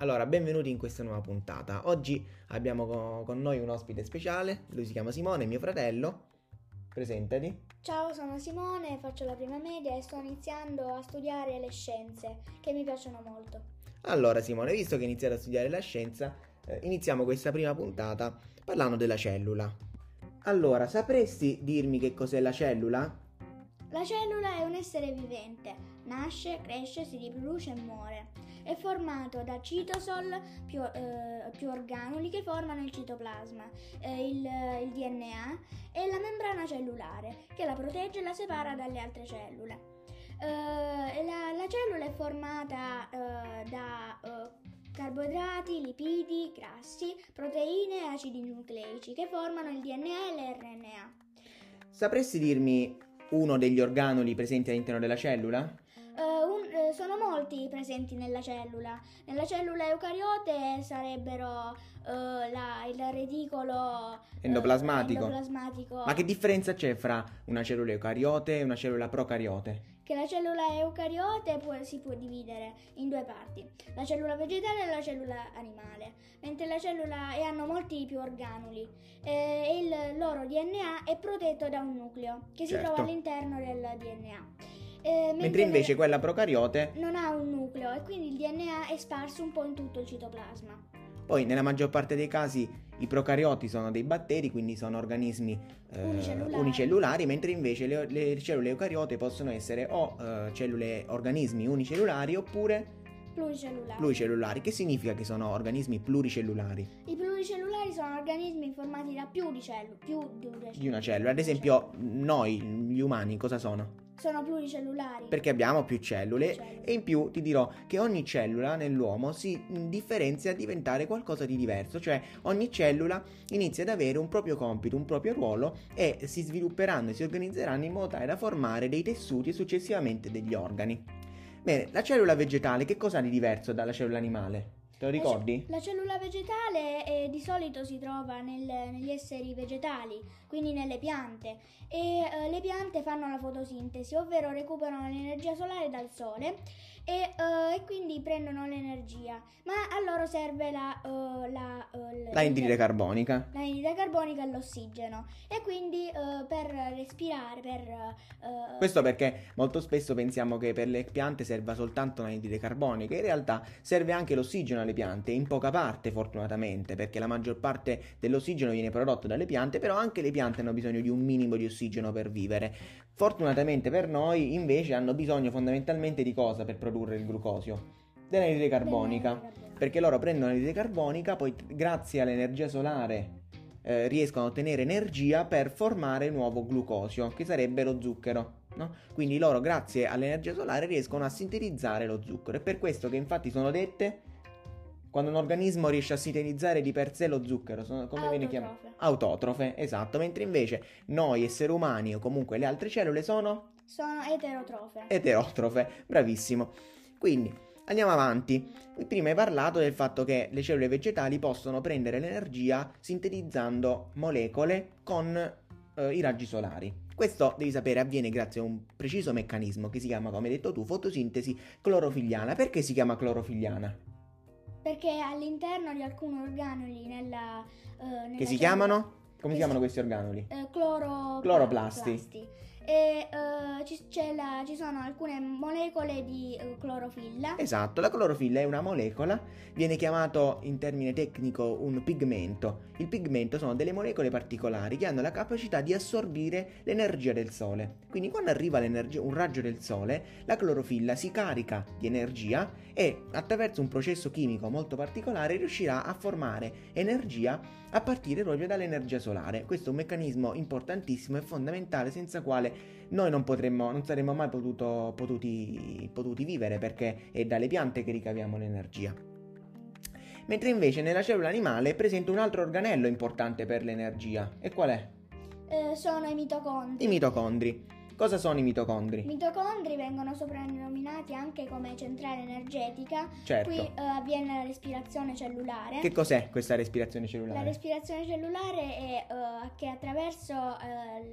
Allora, benvenuti in questa nuova puntata. Oggi abbiamo co- con noi un ospite speciale, lui si chiama Simone, mio fratello. Presentati. Ciao, sono Simone, faccio la prima media e sto iniziando a studiare le scienze, che mi piacciono molto. Allora, Simone, visto che hai iniziato a studiare la scienza, eh, iniziamo questa prima puntata parlando della cellula. Allora, sapresti dirmi che cos'è la cellula? La cellula è un essere vivente, nasce, cresce, si riproduce e muore. È formato da citosol più, eh, più organuli che formano il citoplasma, eh, il, il DNA e la membrana cellulare che la protegge e la separa dalle altre cellule. Eh, la, la cellula è formata eh, da eh, carboidrati, lipidi, grassi, proteine e acidi nucleici che formano il DNA e l'RNA. Sapresti dirmi uno degli organoli presenti all'interno della cellula? Uh, un, uh, sono molti presenti nella cellula. Nella cellula eucariote sarebbero uh, la, il reticolo endoplasmatico. endoplasmatico. Ma che differenza c'è fra una cellula eucariote e una cellula procariote? Che la cellula eucariote può, si può dividere in due parti, la cellula vegetale e la cellula animale, mentre la cellula e hanno molti più organuli e il loro DNA è protetto da un nucleo che si Certo. trova all'interno del DNA. Eh, Mentre invece quella procariote, non ha un nucleo e quindi il DNA è sparso un po' in tutto il citoplasma. poi nella maggior parte dei casi i procarioti sono dei batteri, quindi sono organismi eh, Unicellulari. unicellulari, mentre invece le, le cellule eucariote possono essere o eh, cellule, organismi unicellulari oppure Pluricellulari. pluricellulari. Che significa che sono organismi pluricellulari I pluricellulari sono organismi formati da più di cellule, più di una di una cellula? Ad esempio, noi, gli umani, cosa sono? Sono pluricellulari. Perché abbiamo più cellule Cellule. e in più ti dirò che ogni cellula nell'uomo si mh, differenzia a diventare qualcosa di diverso, cioè ogni cellula inizia ad avere un proprio compito, un proprio ruolo e si svilupperanno e si organizzeranno in modo tale da formare dei tessuti e successivamente degli organi. Bene, la cellula vegetale che cosa ha di diverso dalla cellula animale? Te lo ricordi? La cellula vegetale eh, di solito si trova nel- negli esseri vegetali, quindi nelle piante, e eh, le piante fanno la fotosintesi, ovvero recuperano l'energia solare dal sole e, eh, e quindi prendono l'energia, ma a loro serve la, eh, la, eh, l- L'anidride carbonica. l'anidride carbonica e l'ossigeno e quindi eh, per respirare, per... eh, Questo perché molto spesso pensiamo che per le piante serva soltanto l'anidride carbonica, in realtà serve anche l'ossigeno alle piante, in poca parte fortunatamente, perché la maggior parte dell'ossigeno viene prodotto dalle piante, però anche le piante hanno bisogno di un minimo di ossigeno per vivere. Fortunatamente per noi invece hanno bisogno fondamentalmente di cosa per produrre il glucosio? Dell'anidride carbonica. perché loro prendono l'anidride carbonica, poi grazie all'energia solare eh, riescono a ottenere energia per formare nuovo glucosio, che sarebbe lo zucchero. no? Quindi loro, grazie all'energia solare, riescono a sintetizzare lo zucchero. È per questo che infatti sono dette, quando un organismo riesce a sintetizzare di per sé lo zucchero, sono, come viene chiamato? Autotrofe. Autotrofe, esatto. Mentre invece noi, esseri umani o comunque le altre cellule, sono Sono eterotrofe. eterotrofe. Bravissimo. Quindi andiamo avanti. Prima hai parlato del fatto che le cellule vegetali possono prendere l'energia sintetizzando molecole con eh, i raggi solari. Questo devi sapere avviene grazie a un preciso meccanismo che si chiama, come hai detto tu, fotosintesi clorofilliana. Perché si chiama clorofilliana? Perché all'interno di alcuni organuli nella... eh, nella Che si chiamano? Come si chiamano questi organuli? eh, cloro- Cloroplasti. E eh, ci, la- ci sono alcune molecole di eh, clorofilla. Esatto, la clorofilla è una molecola, viene chiamato in termine tecnico un pigmento. Il pigmento sono delle molecole particolari che hanno la capacità di assorbire l'energia del sole. Quindi quando arriva un raggio del sole, la clorofilla si carica di energia e attraverso un processo chimico molto particolare riuscirà a formare energia a partire proprio dall'energia solare. Questo è un meccanismo importantissimo e fondamentale senza quale noi non potremmo, non saremmo mai potuto- potuti, potuti vivere perché è dalle piante che ricaviamo l'energia. Mentre invece nella cellula animale è presente un altro organello importante per l'energia. E qual è? Eh, sono i mitocondri. I mitocondri. Cosa sono i mitocondri? I mitocondri vengono soprannominati anche come centrale energetica. Certo. Qui eh, avviene la respirazione cellulare. Che cos'è questa respirazione La cellulare? respirazione cellulare è eh, che attraverso eh,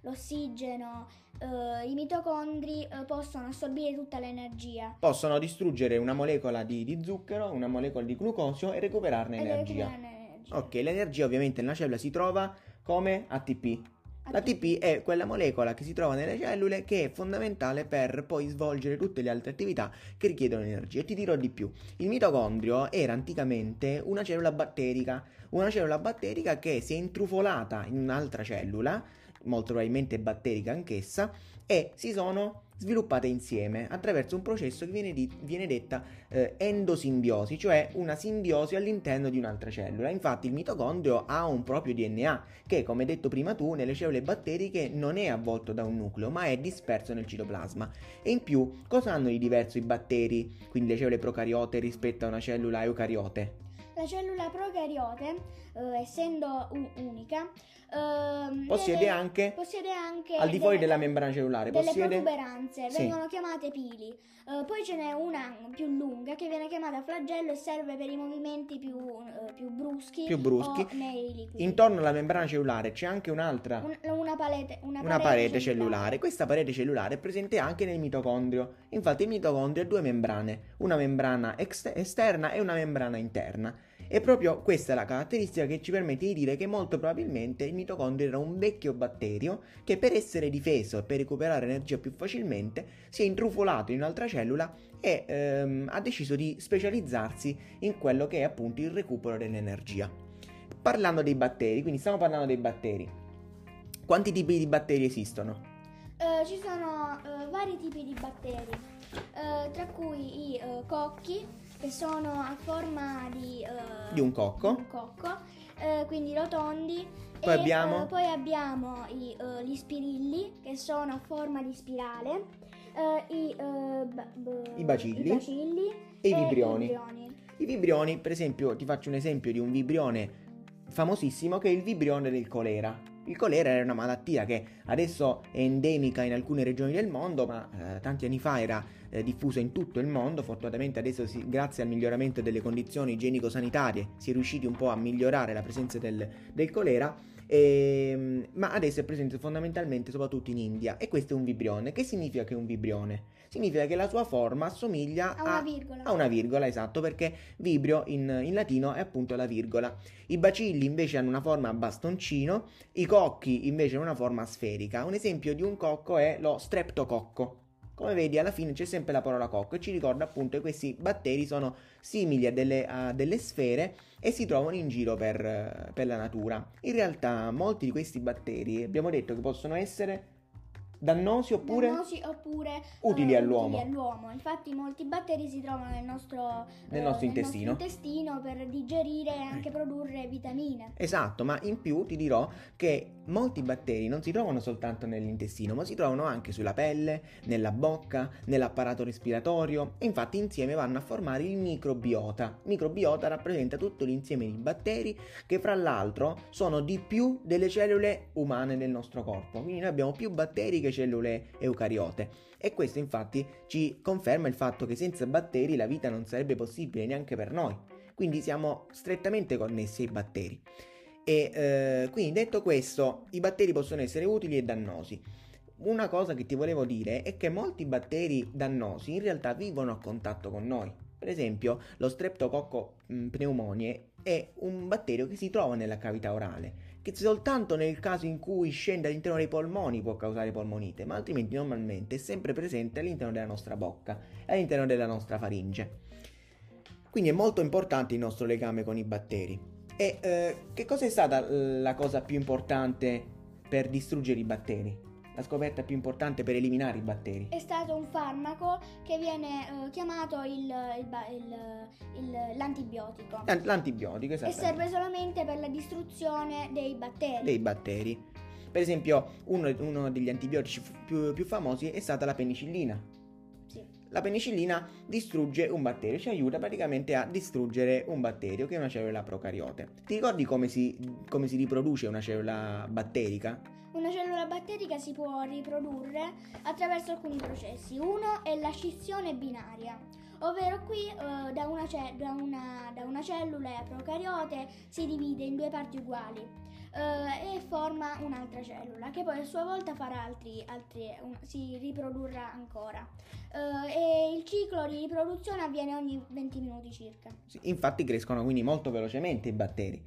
l'ossigeno eh, i mitocondri eh, possono assorbire tutta l'energia. Possono distruggere una molecola di, di zucchero, una molecola di glucosio e recuperarne ed energia. recuperano energia. Ok, l'energia ovviamente nella cellula si trova come ATP. L'ATP è quella molecola che si trova nelle cellule che è fondamentale per poi svolgere tutte le altre attività che richiedono energia. E ti dirò di più. Il mitocondrio era anticamente una cellula batterica, una cellula batterica che si è intrufolata in un'altra cellula, molto probabilmente batterica anch'essa, e si sono sviluppate insieme attraverso un processo che viene, di- viene detta eh, endosimbiosi, cioè una simbiosi all'interno di un'altra cellula. Infatti il mitocondrio ha un proprio DNA che, come detto prima tu, nelle cellule batteriche non è avvolto da un nucleo, ma è disperso nel citoplasma. E in più, cosa hanno di diverso i batteri, quindi le cellule procariote rispetto a una cellula eucariote? La cellula procariote, eh, essendo u- unica, ehm, Possiede delle- anche, possiede anche al di fuori delle- della membrana cellulare, delle possiede... protuberanze, Sì. vengono chiamate pili. Eh, poi ce n'è una più lunga che viene chiamata flagello e serve per i movimenti più, eh, più bruschi, Più bruschi. o nei liquidi. Intorno alla membrana cellulare c'è anche un'altra... Un- una, palete, una, una parete cellulare. Questa parete cellulare è presente anche nel mitocondrio. Infatti il mitocondrio ha due membrane, una membrana ex- esterna e una membrana interna. E proprio questa è la caratteristica che ci permette di dire che molto probabilmente il mitocondrio era un vecchio batterio che per essere difeso e per recuperare energia più facilmente si è intrufolato in un'altra cellula e ehm, ha deciso di specializzarsi in quello che è appunto il recupero dell'energia. Parlando dei batteri, quindi stiamo parlando dei batteri. Quanti tipi di batteri esistono? Eh, ci sono eh, vari tipi di batteri, eh, tra cui i cocchi, che sono a forma di, eh, Di un cocco. un cocco, eh, quindi rotondi. Poi e, abbiamo? eh, poi abbiamo i, gli spirilli, che sono a forma di spirale, i, ba- b- I bacilli. i bacilli E i vibrioni. vibrioni. I vibrioni, per esempio, ti faccio un esempio di un vibrione famosissimo che è il vibrione del colera. Il colera era una malattia che adesso è endemica in alcune regioni del mondo, ma eh, tanti anni fa era eh, diffusa in tutto il mondo. Fortunatamente adesso, si- grazie al miglioramento delle condizioni igienico-sanitarie, si è riusciti un po' a migliorare la presenza del, del colera. ehm, ma adesso è presente fondamentalmente soprattutto in India e questo è un vibrione. Che significa che è un vibrione? Significa che la sua forma assomiglia A una virgola. a una virgola, esatto, perché vibrio in, in latino è appunto la virgola. I bacilli invece hanno una forma a bastoncino, i cocchi invece hanno una forma sferica. Un esempio di un cocco è lo streptococco. Come vedi, alla fine c'è sempre la parola cocco e ci ricorda appunto che questi batteri sono simili a delle, a delle sfere e si trovano in giro per, eh, per la natura. In realtà, molti di questi batteri abbiamo detto che possono essere dannosi oppure Dannosi oppure utili eh, all'uomo. utili all'uomo. Infatti molti batteri si trovano nel nostro, Nel eh, nostro intestino. intestino per digerire e anche produrre vitamine. Esatto, ma in più ti dirò che molti batteri non si trovano soltanto nell'intestino, ma si trovano anche sulla pelle, nella bocca, nell'apparato respiratorio e infatti insieme vanno a formare il microbiota. Il microbiota rappresenta tutto l'insieme di batteri che fra l'altro sono di più delle cellule umane del nostro corpo. Quindi noi abbiamo più batteri che cellule eucariote. E questo infatti ci conferma il fatto che senza batteri la vita non sarebbe possibile neanche per noi. Quindi siamo strettamente connessi ai batteri. E eh, quindi detto questo, i batteri possono essere utili e dannosi. Una cosa che ti volevo dire è che molti batteri dannosi in realtà vivono a contatto con noi. Per esempio, lo streptococco mh, pneumonie è un batterio che si trova nella cavità orale, che soltanto nel caso in cui scende all'interno dei polmoni può causare polmonite, ma altrimenti normalmente è sempre presente all'interno della nostra bocca e all'interno della nostra faringe. Quindi è molto importante il nostro legame con i batteri. E eh, che cosa è stata eh, la cosa più importante per distruggere i batteri? La scoperta più importante per eliminare i batteri? È stato un farmaco che viene eh, chiamato il, il il- l'antibiotico L'an- L'antibiotico, e esattamente. serve solamente per la distruzione dei batteri. dei batteri. Per esempio, uno, uno degli antibiotici più, più famosi è stata la penicillina. Sì. La penicillina distrugge un batterio, ci aiuta praticamente a distruggere un batterio che è una cellula procariote. Ti ricordi come si, come si riproduce una cellula batterica? Una cellula batterica si può riprodurre attraverso alcuni processi. Uno è la scissione binaria, ovvero qui eh, da, una ce- da, una, da, una cellula procariote si divide in due parti uguali eh, e forma un'altra cellula che poi a sua volta farà altri, altri un, si riprodurrà ancora. Eh, e il ciclo di riproduzione avviene ogni 20 minuti circa. Sì, infatti crescono quindi molto velocemente i batteri.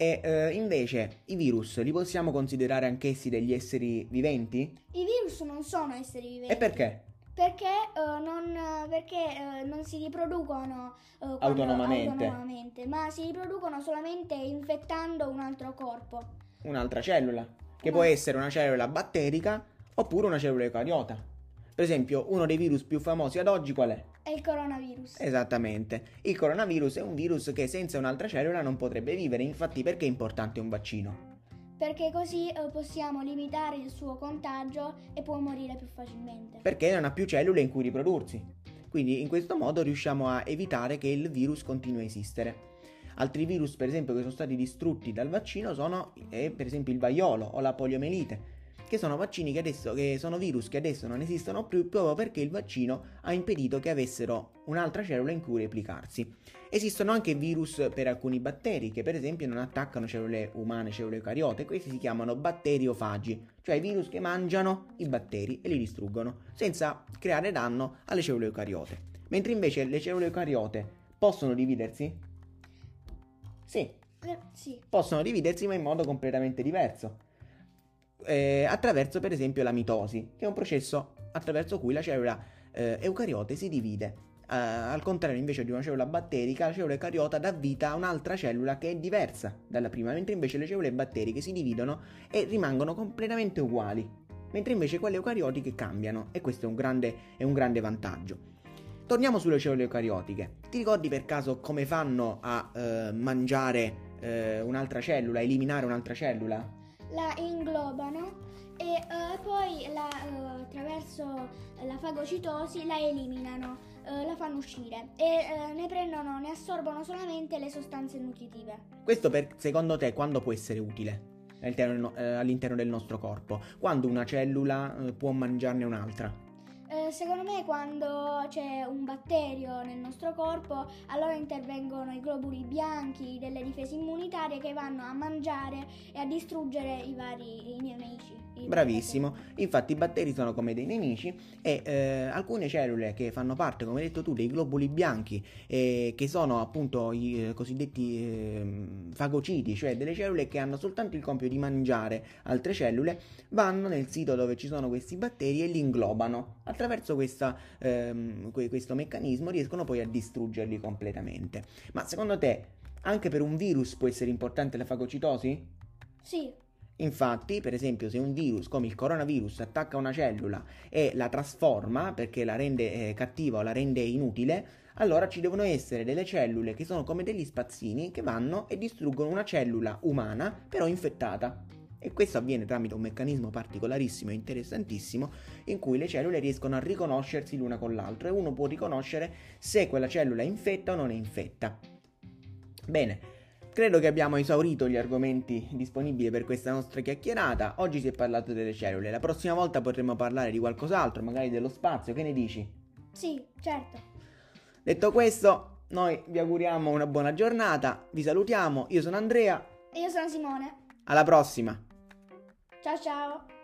E eh, invece i virus li possiamo considerare anch'essi degli esseri viventi? I virus non sono esseri viventi. E perché? Perché, uh, non, perché uh, non, si riproducono uh, autonomamente. autonomamente, ma si riproducono solamente infettando un altro corpo. Un'altra cellula, che no. può essere una cellula batterica oppure una cellula eucariota. Per esempio, uno dei virus più famosi ad oggi qual è? È il coronavirus. Esattamente. Il coronavirus è un virus che senza un'altra cellula non potrebbe vivere, infatti perché è importante un vaccino? Perché così eh, possiamo limitare il suo contagio e può morire più facilmente. Perché non ha più cellule in cui riprodursi. Quindi in questo modo riusciamo a evitare che il virus continui a esistere. Altri virus, per esempio, che sono stati distrutti dal vaccino sono, eh, per esempio, il vaiolo o la poliomelite che sono vaccini che adesso, che sono virus che adesso non esistono più proprio perché il vaccino ha impedito che avessero un'altra cellula in cui replicarsi. Esistono anche virus per alcuni batteri che per esempio non attaccano cellule umane, cellule eucariote, questi si chiamano batteriofagi, cioè virus che mangiano i batteri e li distruggono senza creare danno alle cellule eucariote. Mentre invece le cellule eucariote possono dividersi? Sì. Eh, sì. Possono dividersi ma in modo completamente diverso eh, attraverso per esempio la mitosi, che è un processo attraverso cui la cellula eh, eucariote si divide. Uh, al contrario invece di una cellula batterica, la cellula eucariota dà vita a un'altra cellula che è diversa dalla prima, mentre invece le cellule batteriche si dividono e rimangono completamente uguali, mentre invece quelle eucariotiche cambiano e questo è un grande, è un grande vantaggio. Torniamo sulle cellule eucariotiche. Ti ricordi per caso come fanno a uh, mangiare uh, un'altra cellula, eliminare un'altra cellula? La inglobano e uh, poi la, uh, attraverso la fagocitosi la eliminano, uh, la fanno uscire e ne prendono, ne assorbono solamente le sostanze nutritive. Questo per, secondo te quando può essere utile? All'interno, all'interno del nostro corpo, quando una cellula può mangiarne un'altra? Eh, secondo me quando c'è un batterio nel nostro corpo, allora intervengono i globuli bianchi delle difese immunitarie che vanno a mangiare e a distruggere i vari i nemici. Bravissimo, infatti i batteri sono come dei nemici e eh, alcune cellule che fanno parte, come hai detto tu, dei globuli bianchi, eh, che sono appunto i eh, cosiddetti ehm, fagociti, cioè delle cellule che hanno soltanto il compito di mangiare altre cellule, vanno nel sito dove ci sono questi batteri e li inglobano. Attraverso questa, ehm, questo meccanismo riescono poi a distruggerli completamente. Ma secondo te anche per un virus può essere importante la fagocitosi? Sì. Infatti, per esempio, se un virus come il coronavirus attacca una cellula e la trasforma perché la rende eh, cattiva o la rende inutile, allora ci devono essere delle cellule che sono come degli spazzini che vanno e distruggono una cellula umana però infettata. E questo avviene tramite un meccanismo particolarissimo e interessantissimo in cui le cellule riescono a riconoscersi l'una con l'altra e uno può riconoscere se quella cellula è infetta o non è infetta. Bene, Credo che abbiamo esaurito gli argomenti disponibili per questa nostra chiacchierata. Oggi si è parlato delle cellule, la prossima volta potremo parlare di qualcos'altro, magari dello spazio, che ne dici? Sì, certo. Detto questo, noi vi auguriamo una buona giornata, vi salutiamo, io sono Andrea. E io sono Simone. Alla prossima. Ciao ciao.